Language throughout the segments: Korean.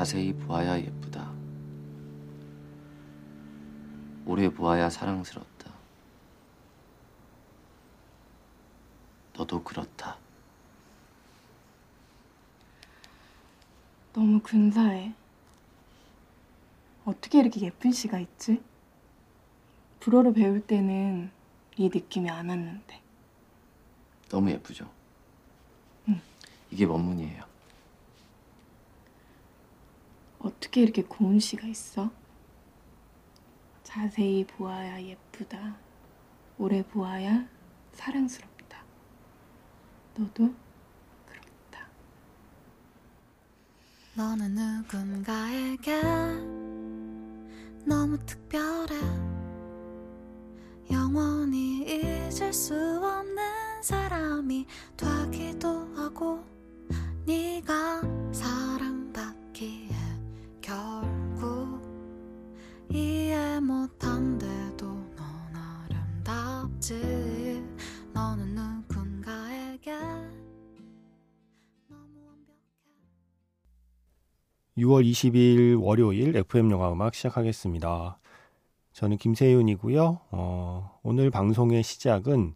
자세히 보아야 예쁘다. 오래 보아야 사랑스럽다. 너도 그렇다. 너무 근사해. 어떻게 이렇게 예쁜 시가 있지? 불어를 배울 때는 이 느낌이 안 왔는데. 너무 예쁘죠? 응. 이게 원문이에요. 어떻게 이렇게 고운 시가 있어? 자세히 보아야 예쁘다. 오래 보아야 사랑스럽다. 너도 그렇다. 너는 누군가에게 너무 특별해 영원히 잊을 수 없는 사람이 되기도 하고 네가 6월 20일 월요일 FM 영화 음악 시작하겠습니다. 저는 김세윤이고요. 어, 오늘 방송의 시작은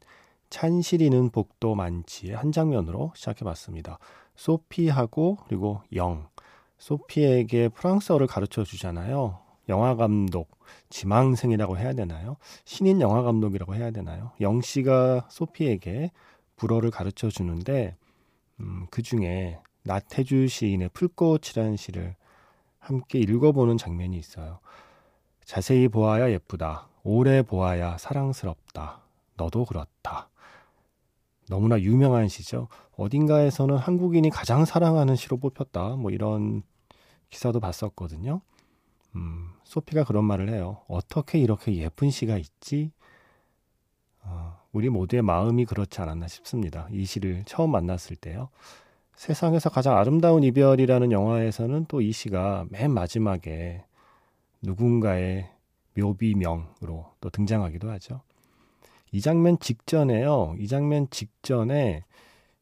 찬실이는 복도 많지의 한 장면으로 시작해봤습니다. 소피하고 그리고 영. 소피에게 프랑스어를 가르쳐 주잖아요. 영화 감독, 지망생이라고 해야 되나요? 신인 영화 감독이라고 해야 되나요? 영 씨가 소피에게 불어를 가르쳐 주는데 음, 그 중에 나태주 시인의 풀꽃이라는 시를 함께 읽어보는 장면이 있어요. 자세히 보아야 예쁘다. 오래 보아야 사랑스럽다. 너도 그렇다. 너무나 유명한 시죠. 어딘가에서는 한국인이 가장 사랑하는 시로 뽑혔다. 뭐 이런 기사도 봤었거든요. 음, 소피가 그런 말을 해요. 어떻게 이렇게 예쁜 시가 있지? 어, 우리 모두의 마음이 그렇지 않았나 싶습니다. 이 시를 처음 만났을 때요. 세상에서 가장 아름다운 이별이라는 영화에서는 또 이 시가 맨 마지막에 누군가의 묘비명으로 또 등장하기도 하죠. 이 장면 직전에요. 이 장면 직전에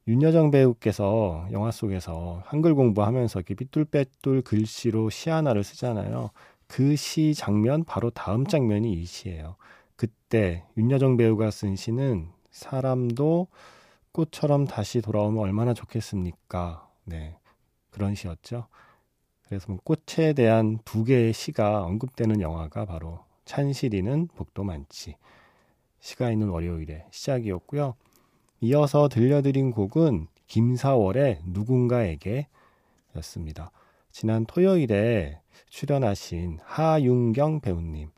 윤여정 배우께서 영화 속에서 한글 공부하면서 이렇게 삐뚤빼뚤 글씨로 시 하나를 쓰잖아요. 그 시 장면 바로 다음 장면이 이 시예요. 그때 윤여정 배우가 쓴 시는 사람도 꽃처럼 다시 돌아오면 얼마나 좋겠습니까? 네. 그런 시였죠. 그래서 뭐 꽃에 대한 두 개의 시가 언급되는 영화가 바로 찬실이는 복도 많지. 시가 있는 월요일의 시작이었고요. 이어서 들려드린 곡은 김사월의 누군가에게 였습니다. 지난 토요일에 출연하신 하윤경 배우님,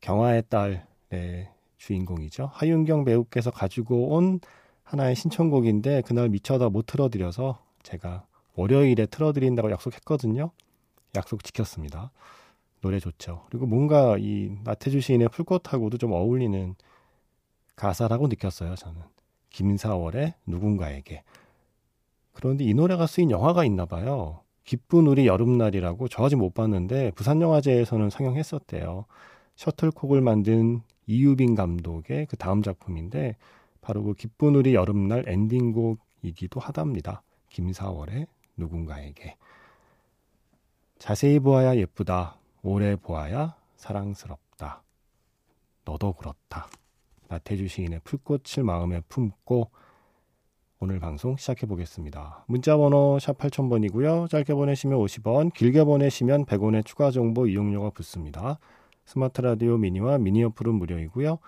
경화의 딸의 주인공이죠. 하윤경 배우께서 가지고 온 하나의 신청곡인데 그날 미쳐다 못 틀어드려서 제가 월요일에 틀어드린다고 약속했거든요. 약속 지켰습니다. 노래 좋죠. 그리고 뭔가 이 나태주 시인의 풀꽃하고도 좀 어울리는 가사라고 느꼈어요. 저는 김사월의 누군가에게. 그런데 이 노래가 쓰인 영화가 있나 봐요. 기쁜 우리 여름날이라고 저 아직 못 봤는데 부산영화제에서는 상영했었대요. 셔틀콕을 만든 이유빈 감독의 그 다음 작품인데 바로 그 기쁜 우리 여름날 엔딩곡이기도 하답니다. 김사월의 누군가에게. 자세히 보아야 예쁘다. 오래 보아야 사랑스럽다. 너도 그렇다. 나태주 시인의 풀꽃을 마음에 품고 오늘 방송 시작해 보겠습니다. 문자 번호 샵 8000번이고요. 짧게 보내시면 50원, 길게 보내시면 100원의 추가 정보 이용료가 붙습니다. 스마트 라디오 미니와 미니 어플은 무료이고요.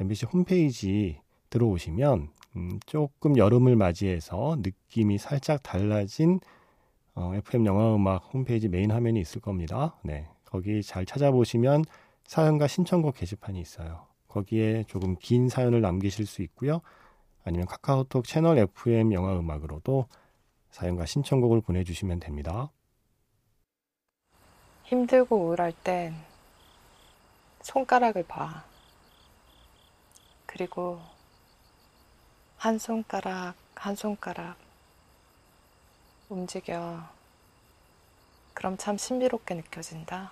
MBC 홈페이지 들어오시면 음, 조금 여름을 맞이해서 느낌이 살짝 달라진 어, FM 영화 음악 홈페이지 메인 화면이 있을 겁니다. 네, 거기 잘 찾아보시면 사연과 신청곡 게시판이 있어요. 거기에 조금 긴 사연을 남기실 수 있고요. 아니면 카카오톡 채널 FM 영화 음악으로도 사연과 신청곡을 보내주시면 됩니다. 힘들고 우울할 땐 손가락을 봐. 그리고 한 손가락, 한 손가락 움직여. 그럼 참 신비롭게 느껴진다.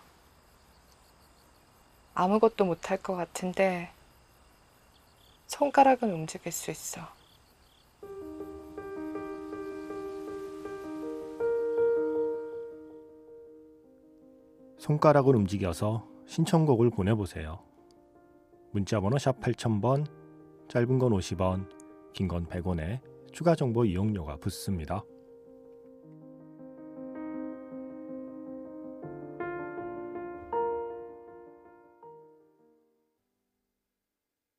아무것도 못할 것 같은데 손가락은 움직일 수 있어. 손가락을 움직여서 신청곡을 보내보세요. 문자번호 샵 8000번, 짧은 건 50원, 긴 건 100원에 추가 정보 이용료가 붙습니다.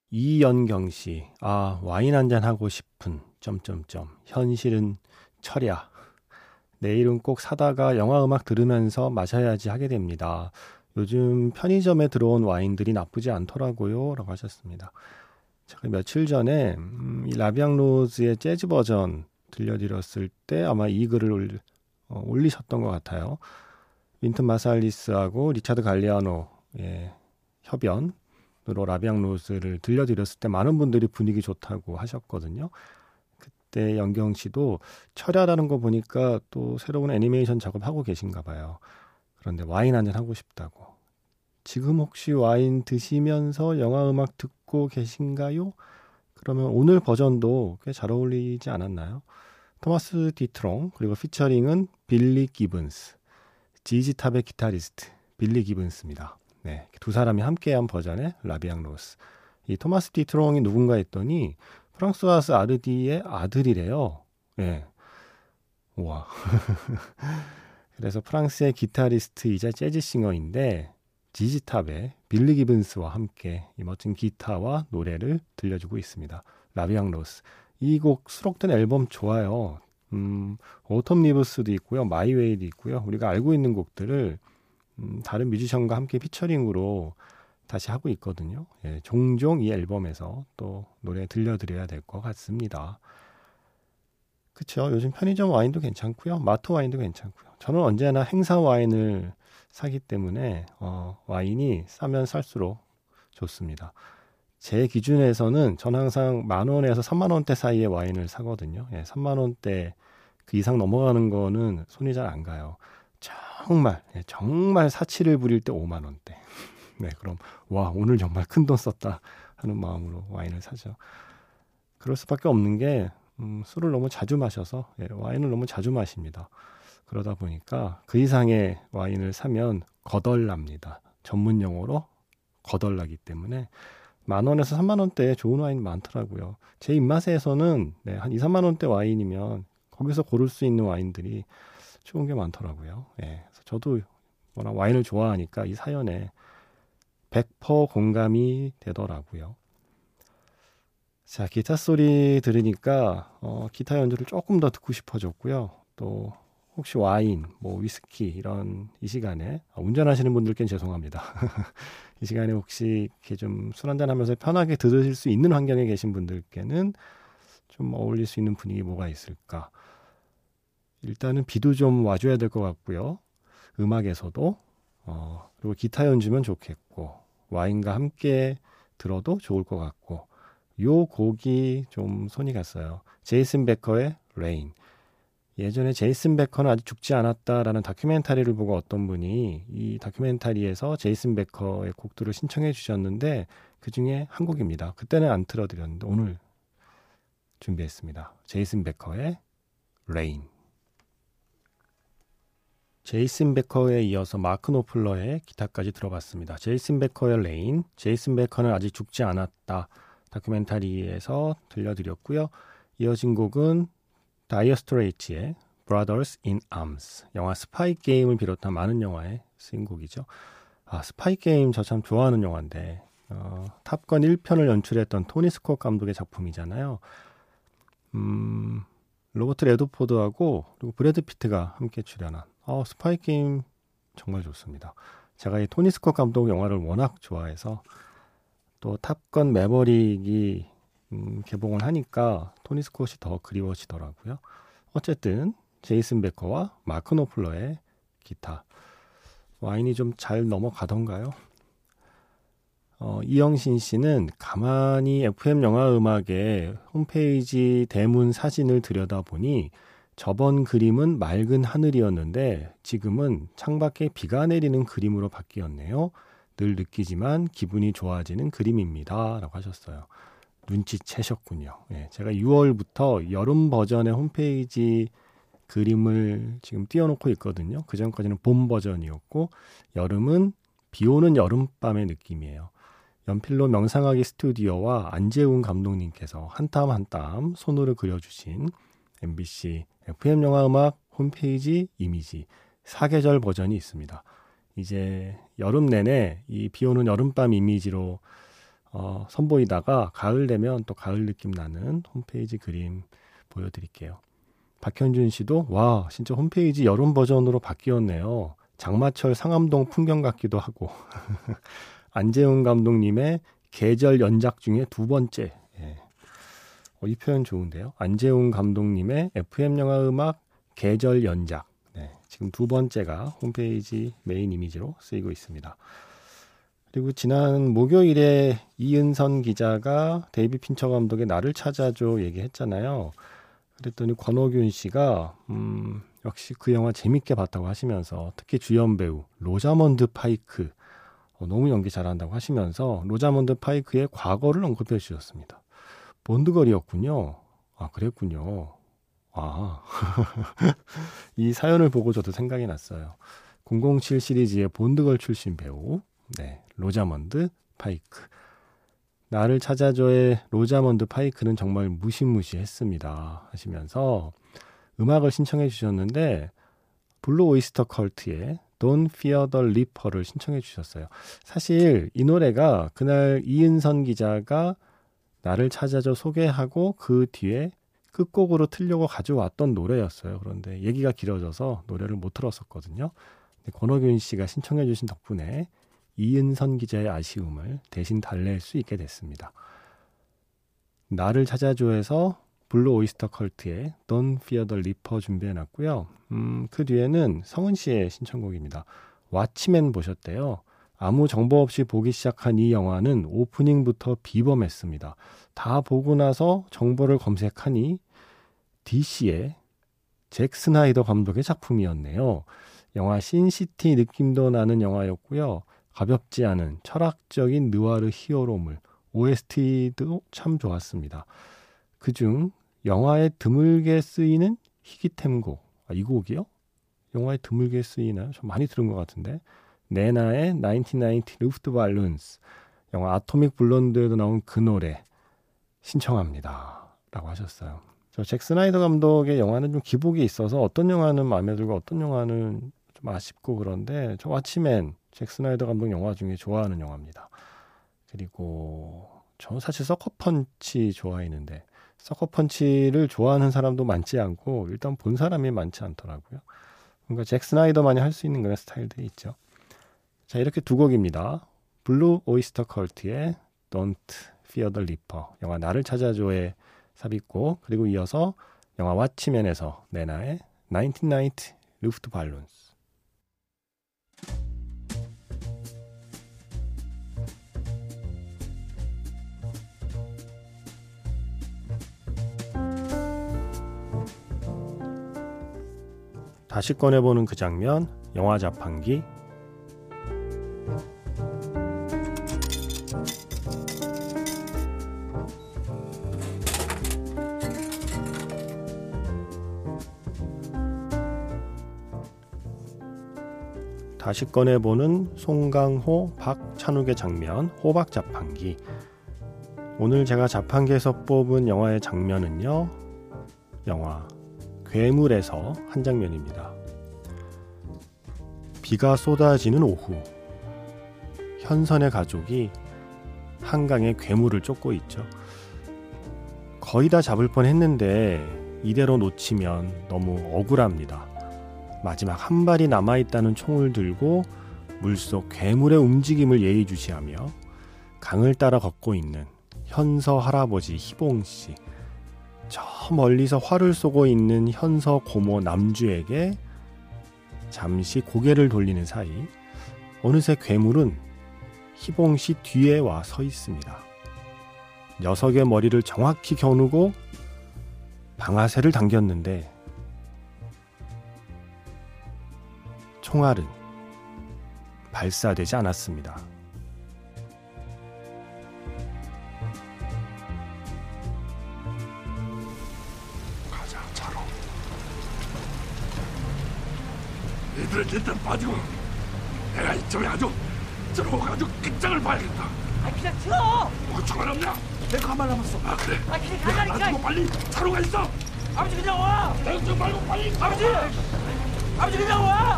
이연경 씨, 아 와인 한 잔 하고 싶은 점점점 현실은 철야. 내일은 꼭 사다가 영화 음악 들으면서 마셔야지 하게 됩니다. 요즘 편의점에 들어온 와인들이 나쁘지 않더라고요. 라고 하셨습니다. 제가 며칠 전에 음, 이 La Vie en rose의 재즈 버전 들려드렸을 때 아마 이 글을 올, 어, 올리셨던 것 같아요. 윈튼 마살리스하고 리차드 갈리아노의 협연으로 La Vie en rose를 들려드렸을 때 많은 분들이 분위기 좋다고 하셨거든요. 그때 연경 씨도 철야라는 거 보니까 또 새로운 애니메이션 작업하고 계신가 봐요. 그런데 와인 한 잔 하고 싶다고. 지금 혹시 와인 드시면서 영화 음악 듣고 계신가요? 그러면 오늘 버전도 꽤 잘 어울리지 않았나요? 토마스 뒤트롱 그리고 피처링은 빌리 기븐스 지지탑의 기타리스트 빌리 기븐스입니다. 네, 두 사람이 함께한 버전의 La Vie en rose. 이 토마스 뒤트롱이 누군가 했더니 프랑수아즈 아르디의 아들이래요. 네. 우와. 그래서 프랑스의 기타리스트이자 재즈 싱어인데 지지탑의 빌리 기븐스와 함께 이 멋진 기타와 노래를 들려주고 있습니다. La Vie en rose. 이 곡 수록된 앨범 좋아요. 음, Autumn Leaves도 있고요. My Way도 있고요. 우리가 알고 있는 곡들을 음, 다른 뮤지션과 함께 피처링으로 다시 하고 있거든요. 예, 종종 이 앨범에서 또 노래 들려드려야 될 것 같습니다. 그쵸. 요즘 편의점 와인도 괜찮고요. 마트 와인도 괜찮고요. 저는 언제나 행사 와인을 사기 때문에 어, 와인이 싸면 살수록 좋습니다. 제 기준에서는 전 항상 만 원에서 3만 원대 사이의 와인을 사거든요. 예, 3만 원대 그 이상 넘어가는 거는 손이 잘 안 가요. 정말 예, 정말 사치를 부릴 때 5만 원대. 네, 그럼 와 오늘 정말 큰 돈 썼다 하는 마음으로 와인을 사죠. 그럴 수밖에 없는 게 음, 술을 너무 자주 마셔서 예, 와인을 너무 자주 마십니다. 그러다 보니까 그 이상의 와인을 사면 거덜납니다. 전문 용어로 거덜나기 때문에 만 원에서 3만 원대에 좋은 와인 많더라고요. 제 입맛에서는 네, 한 2, 3만 원대 와인이면 거기서 고를 수 있는 와인들이 좋은 게 많더라고요. 예, 그래서 저도 워낙 와인을 좋아하니까 이 사연에 100% 공감이 되더라고요. 자, 기타 소리 들으니까 어, 기타 연주를 조금 더 듣고 싶어졌고요. 또 혹시 와인, 뭐 위스키 이런 이 시간에 아, 운전하시는 분들께는 죄송합니다. 이 시간에 혹시 이렇게 좀 술 한잔 하면서 편하게 들으실 수 있는 환경에 계신 분들께는 좀 어울릴 수 있는 분위기 뭐가 있을까? 일단은 비도 좀 와줘야 될 것 같고요. 음악에서도 어, 그리고 기타 연주면 좋겠고 와인과 함께 들어도 좋을 것 같고 요 곡이 좀 손이 갔어요. 제이슨 베커의 Rain. 예전에 제이슨 베커는 아직 죽지 않았다라는 다큐멘터리를 보고 어떤 분이 이 다큐멘터리에서 제이슨 베커의 곡들을 신청해 주셨는데 그 중에 한 곡입니다. 그때는 안 틀어드렸는데 오늘 준비했습니다. 제이슨 베커의 Rain. 제이슨 베커에 이어서 마크 노플러의 기타까지 들어봤습니다. 제이슨 베커의 Rain, 제이슨 베커는 아직 죽지 않았다 다큐멘터리에서 들려드렸고요. 이어진 곡은 다이어 스트레이츠의 Brothers in Arms 영화 스파이 게임을 비롯한 많은 영화에 쓰인 곡이죠. 아 스파이 게임 저 참 좋아하는 영화인데 어, 탑건 1편을 연출했던 토니 스콧 감독의 작품이잖아요. 음, 로버트 레드포드하고 그리고 브래드 피트가 함께 출연한 어, 스파이 게임 정말 좋습니다. 제가 이 토니 스콧 감독 영화를 워낙 좋아해서 또 탑건 매버릭이 음, 개봉을 하니까 토니 스콧이 더 그리워지더라고요. 어쨌든 제이슨 베커와 마크 노플러의 기타 와인이 좀 잘 넘어가던가요? 어, 이영신 씨는 가만히 FM 영화 음악의 홈페이지 대문 사진을 들여다보니 저번 그림은 맑은 하늘이었는데 지금은 창밖에 비가 내리는 그림으로 바뀌었네요. 늘 느끼지만 기분이 좋아지는 그림입니다. 라고 하셨어요. 눈치채셨군요. 예, 제가 6월부터 여름 버전의 홈페이지 그림을 지금 띄워놓고 있거든요. 그 전까지는 봄 버전이었고 여름은 비 오는 여름밤의 느낌이에요. 연필로 명상하기 스튜디오와 안재훈 감독님께서 한 땀 한 땀 손으로 그려주신 MBC FM 영화 음악 홈페이지 이미지 사계절 버전이 있습니다. 이제 여름 내내 이 비 오는 여름밤 이미지로 어, 선보이다가 가을 되면 또 가을 느낌 나는 홈페이지 그림 보여드릴게요. 박현준 씨도 와 진짜 홈페이지 여름 버전으로 바뀌었네요. 장마철 상암동 풍경 같기도 하고 안재훈 감독님의 계절 연작 중에 두 번째. 예. 어, 이 표현 좋은데요. 안재훈 감독님의 FM 영화 음악 계절 연작. 네, 지금 두 번째가 홈페이지 메인 이미지로 쓰이고 있습니다. 그리고 지난 목요일에 이은선 기자가 데이비 핀처 감독의 나를 찾아줘 얘기했잖아요. 그랬더니 권호균 씨가 음, 역시 그 영화 재밌게 봤다고 하시면서 특히 주연 배우 로자먼드 파이크 어, 너무 연기 잘한다고 하시면서 로자먼드 파이크의 과거를 언급해 주셨습니다. 본드걸이었군요. 아 그랬군요. 아, 이 사연을 보고 저도 생각이 났어요. 007 시리즈의 본드걸 출신 배우, 네, 로자먼드 파이크. 나를 찾아줘의 로자먼드 파이크는 정말 무시무시했습니다. 하시면서 음악을 신청해 주셨는데, 블루 오이스터 컬트의 Don't Fear the Reaper를 신청해 주셨어요. 사실 이 노래가 그날 이은선 기자가 나를 찾아줘 소개하고 그 뒤에 끝곡으로 틀려고 가져왔던 노래였어요. 그런데 얘기가 길어져서 노래를 못 들었었거든요. 권호균 씨가 신청해 주신 덕분에 이은선 기자의 아쉬움을 대신 달랠 수 있게 됐습니다. 나를 찾아줘에서 블루 오이스터 컬트의 Don't Fear the Reaper 준비해 놨고요. 음, 그 뒤에는 성은 씨의 신청곡입니다. 왓치맨 보셨대요. 아무 정보 없이 보기 시작한 이 영화는 오프닝부터 비범했습니다. 다 보고 나서 정보를 검색하니 DC의 잭 스나이더 감독의 작품이었네요. 영화 Sin City 느낌도 나는 영화였고요. 가볍지 않은 철학적인 느와르 히어로물, OST도 참 좋았습니다. 그중 영화에 드물게 쓰이는 희귀템곡, 아, 이 곡이요? 영화에 드물게 쓰이나요? 좀 많이 들은 것 같은데. 네나의 1990 Luftballons, 영화 Atomic Blonde에도 나온 그 노래 신청합니다. 라고 하셨어요. 저 잭 스나이더 감독의 영화는 좀 기복이 있어서 어떤 영화는 마음에 들고 어떤 영화는 좀 아쉽고 그런데 저 Watchmen 잭 스나이더 감독 영화 중에 좋아하는 영화입니다. 그리고 저는 사실 Sucker Punch 좋아했는데 Sucker Punch를 좋아하는 사람도 많지 않고 일단 본 사람이 많지 않더라고요. 그러니까 잭 스나이더만이 할 수 있는 그런 스타일들이 있죠. 자 이렇게 두 곡입니다. Blue Öyster Cult의 Don't Fear the Reaper 영화 나를 찾아줘에 삽입고 그리고 이어서 영화 왓치맨에서 네나의 1990 루프트 발룬스 다시 꺼내보는 그 장면 영화 자판기. 다시 꺼내보는 송강호, 박찬욱의 장면 호박 자판기. 오늘 제가 자판기에서 뽑은 영화의 장면은요 영화 괴물에서 한 장면입니다. 비가 쏟아지는 오후 현선의 가족이 한강에 괴물을 쫓고 있죠. 거의 다 잡을 뻔 했는데 이대로 놓치면 너무 억울합니다. 마지막 한 발이 남아있다는 총을 들고 물속 괴물의 움직임을 예의주시하며 강을 따라 걷고 있는 현서 할아버지 희봉 씨. 저 멀리서 활을 쏘고 있는 현서 고모 남주에게 잠시 고개를 돌리는 사이 어느새 괴물은 희봉 씨 뒤에 와 서 있습니다. 녀석의 머리를 정확히 겨누고 방아쇠를 당겼는데 총알은 발사되지 않았습니다. 너희들은 일단 빠지고 내가 이쪽에 아주 들어가지고 끝장을 봐야겠다. 아 그냥 들어 뭐 총알 없냐? 한발 남았어 아 그래. 아 그냥 내가 가자니까 놔두고 빨리 차로 가 있어. 아버지 그냥 와 걱정 말고 빨리. 아버지 아버지 그냥 와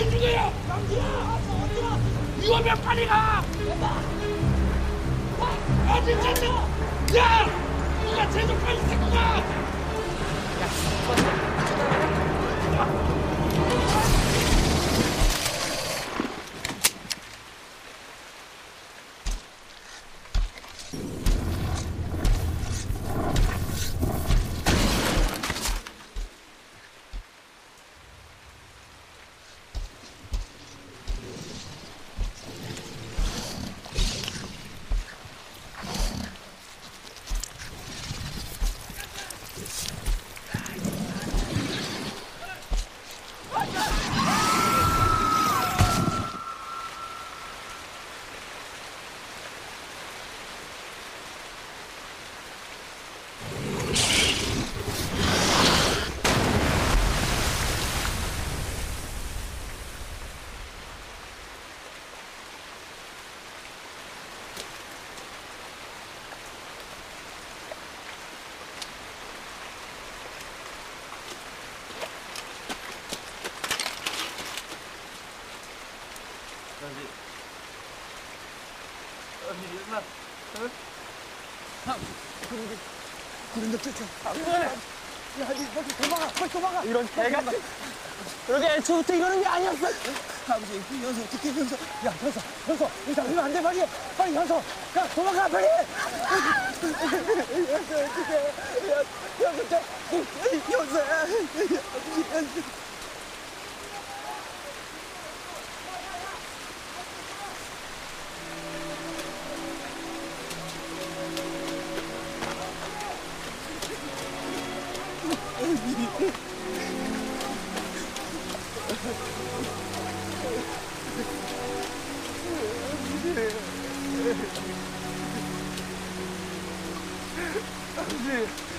있는 거야? 남주야? 위험해 빨리 가. 아 진짜 야, 누가 제주 빨리 데리고 가. 이런 개가 그러게 애초부터 이러는 게 아니었어 아버지 그 현서 어떻게 현서 야 현서 현서 이거 이거 안돼 빨리 빨리 현서 가 도망가 빨리 현서 어떻게 현서 현서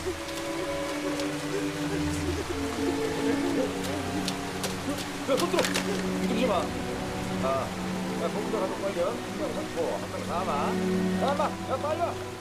야 현서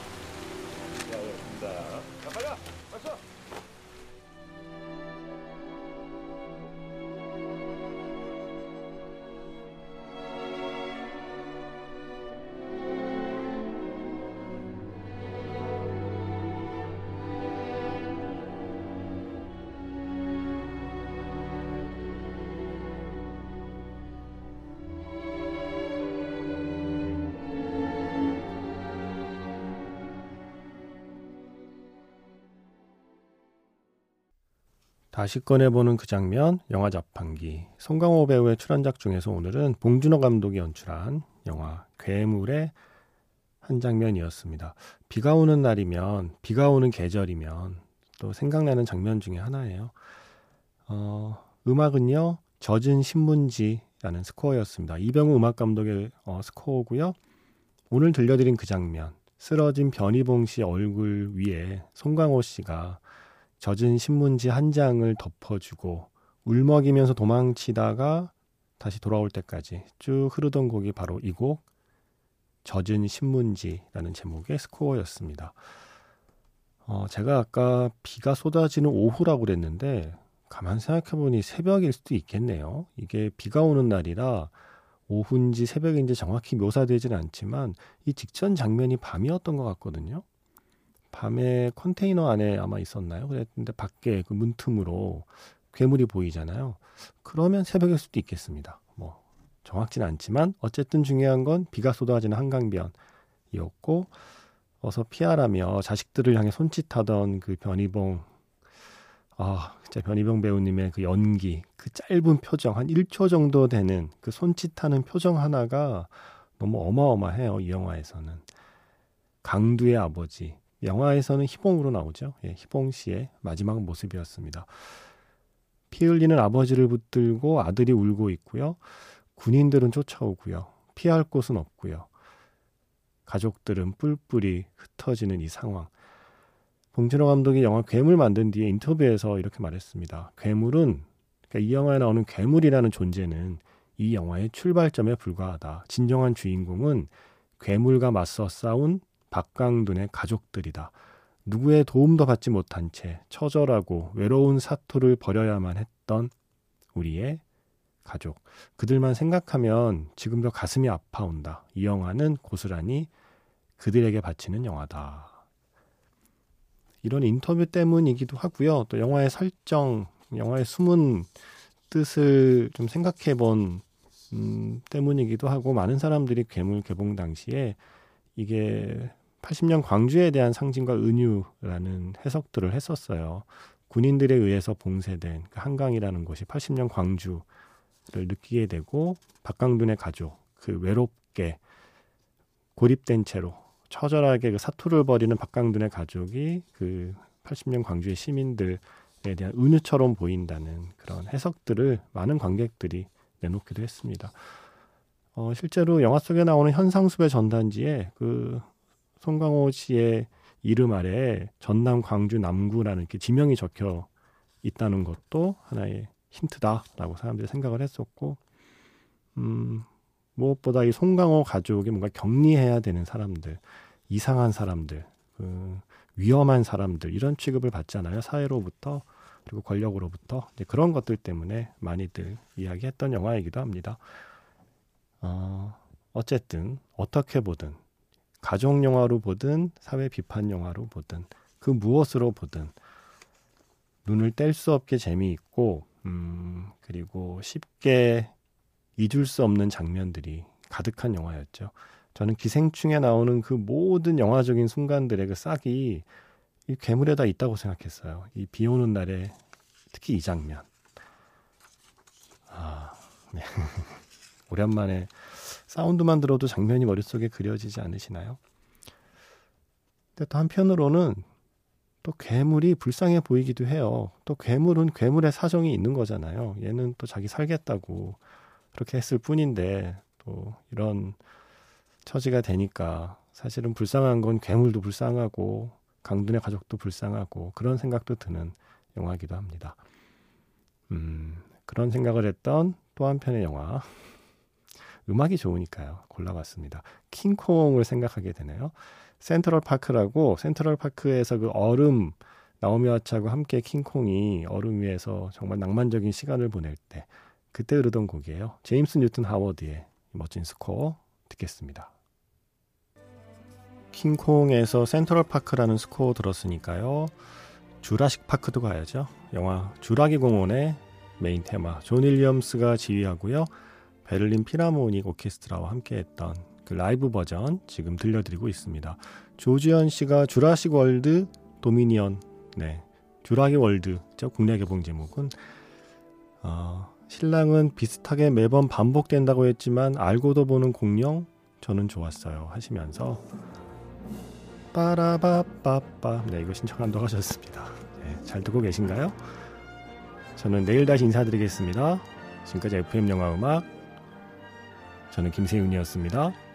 다시 꺼내보는 그 장면, 영화 자판기. 송강호 배우의 출연작 중에서 오늘은 봉준호 감독이 연출한 영화 괴물의 한 장면이었습니다. 비가 오는 날이면, 비가 오는 계절이면 또 생각나는 장면 중에 하나예요. 어, 음악은요, 젖은 신문지라는 스코어였습니다. 이병우 음악 감독의 어, 스코어고요. 오늘 들려드린 그 장면, 쓰러진 변희봉 씨 얼굴 위에 송강호 씨가 젖은 신문지 한 장을 덮어주고 울먹이면서 도망치다가 다시 돌아올 때까지 쭉 흐르던 곡이 바로 이 곡 젖은 신문지라는 제목의 스코어였습니다. 어, 제가 아까 비가 쏟아지는 오후라고 그랬는데 가만 생각해보니 새벽일 수도 있겠네요. 이게 비가 오는 날이라 오후인지 새벽인지 정확히 묘사되진 않지만 이 직전 장면이 밤이었던 것 같거든요. 밤에 컨테이너 안에 아마 있었나요? 그랬는데 밖에 그 문틈으로 괴물이 보이잖아요. 그러면 새벽일 수도 있겠습니다. 뭐 정확진 않지만 어쨌든 중요한 건 비가 쏟아지는 한강변이었고 어서 피하라며 자식들을 향해 손짓하던 그 변희봉 아 진짜 변희봉 배우님의 그 연기 그 짧은 표정 한 1초 정도 되는 그 손짓하는 표정 하나가 너무 어마어마해요 이 영화에서는 강두의 아버지 영화에서는 희봉으로 나오죠. 예, 희봉 씨의 마지막 모습이었습니다. 피 흘리는 아버지를 붙들고 아들이 울고 있고요. 군인들은 쫓아오고요. 피할 곳은 없고요. 가족들은 뿔뿔이 흩어지는 이 상황. 봉준호 감독이 영화 괴물 만든 뒤에 인터뷰에서 이렇게 말했습니다. 괴물은 그러니까 이 영화에 나오는 괴물이라는 존재는 이 영화의 출발점에 불과하다. 진정한 주인공은 괴물과 맞서 싸운 박강둔의 가족들이다. 누구의 도움도 받지 못한 채 처절하고 외로운 사투를 벌여야만 했던 우리의 가족. 그들만 생각하면 지금도 가슴이 아파온다. 이 영화는 고스란히 그들에게 바치는 영화다. 이런 인터뷰 때문이기도 하고요. 또 영화의 설정, 영화의 숨은 뜻을 좀 생각해 본 음, 때문이기도 하고 많은 사람들이 괴물 개봉 당시에 이게 80년 광주에 대한 상징과 은유라는 해석들을 했었어요. 군인들에 의해서 봉쇄된 그 한강이라는 곳이 80년 광주를 느끼게 되고 박강둔의 가족 그 외롭게 고립된 채로 처절하게 그 사투를 벌이는 박강둔의 가족이 그 80년 광주의 시민들에 대한 은유처럼 보인다는 그런 해석들을 많은 관객들이 내놓기도 했습니다. 어, 실제로 영화 속에 나오는 현상수배 전단지에 그 송강호 씨의 이름 아래 전남 광주 남구라는 이렇게 지명이 적혀 있다는 것도 하나의 힌트다라고 사람들이 생각을 했었고, 음, 무엇보다 이 송강호 가족이 뭔가 격리해야 되는 사람들, 이상한 사람들, 그 위험한 사람들 이런 취급을 받잖아요 사회로부터 그리고 권력으로부터 그런 것들 때문에 많이들 이야기했던 영화이기도 합니다. 어, 어쨌든 어떻게 보든 가족 영화로 보든 사회 비판 영화로 보든 그 무엇으로 보든 눈을 뗄 수 없게 재미있고 음, 그리고 쉽게 잊을 수 없는 장면들이 가득한 영화였죠. 저는 기생충에 나오는 그 모든 영화적인 순간들의 그 싹이 이 괴물에 다 있다고 생각했어요. 이 비 오는 날에 특히 이 장면. 아, 네. 오랜만에 사운드만 들어도 장면이 머릿속에 그려지지 않으시나요? 근데 또 한편으로는 또 괴물이 불쌍해 보이기도 해요. 또 괴물은 괴물의 사정이 있는 거잖아요. 얘는 또 자기 살겠다고 그렇게 했을 뿐인데 또 이런 처지가 되니까 사실은 불쌍한 건 괴물도 불쌍하고 강둔의 가족도 불쌍하고 그런 생각도 드는 영화이기도 합니다. 음, 그런 생각을 했던 또 한편의 영화 음악이 좋으니까요. 골라봤습니다. 킹콩을 생각하게 되네요. 센트럴 파크라고 센트럴 파크에서 그 얼음 나오미 와츠하고 함께 킹콩이 얼음 위에서 정말 낭만적인 시간을 보낼 때 그때 흐르던 곡이에요. 제임스 뉴튼 하워드의 멋진 스코어 듣겠습니다. 킹콩에서 Central Park라는 스코어 들었으니까요. Jurassic Park도 가야죠. 영화 주라기 공원의 메인 테마 존 윌리엄스가 지휘하고요. 베를린 Philharmonic 오케스트라와 함께했던 그 라이브 버전 지금 들려드리고 있습니다. 조지현 씨가 Jurassic World Dominion, 네, 주라기 월드, 저 국내 개봉 제목은 어, 신랑은 비슷하게 매번 반복된다고 했지만 알고도 보는 공룡 저는 좋았어요 하시면서 빠라바빠빠 네 이거 신청한다고 하셨습니다. 네, 잘 듣고 계신가요? 저는 내일 다시 인사드리겠습니다. 지금까지 FM 영화 음악 저는 김세윤이었습니다.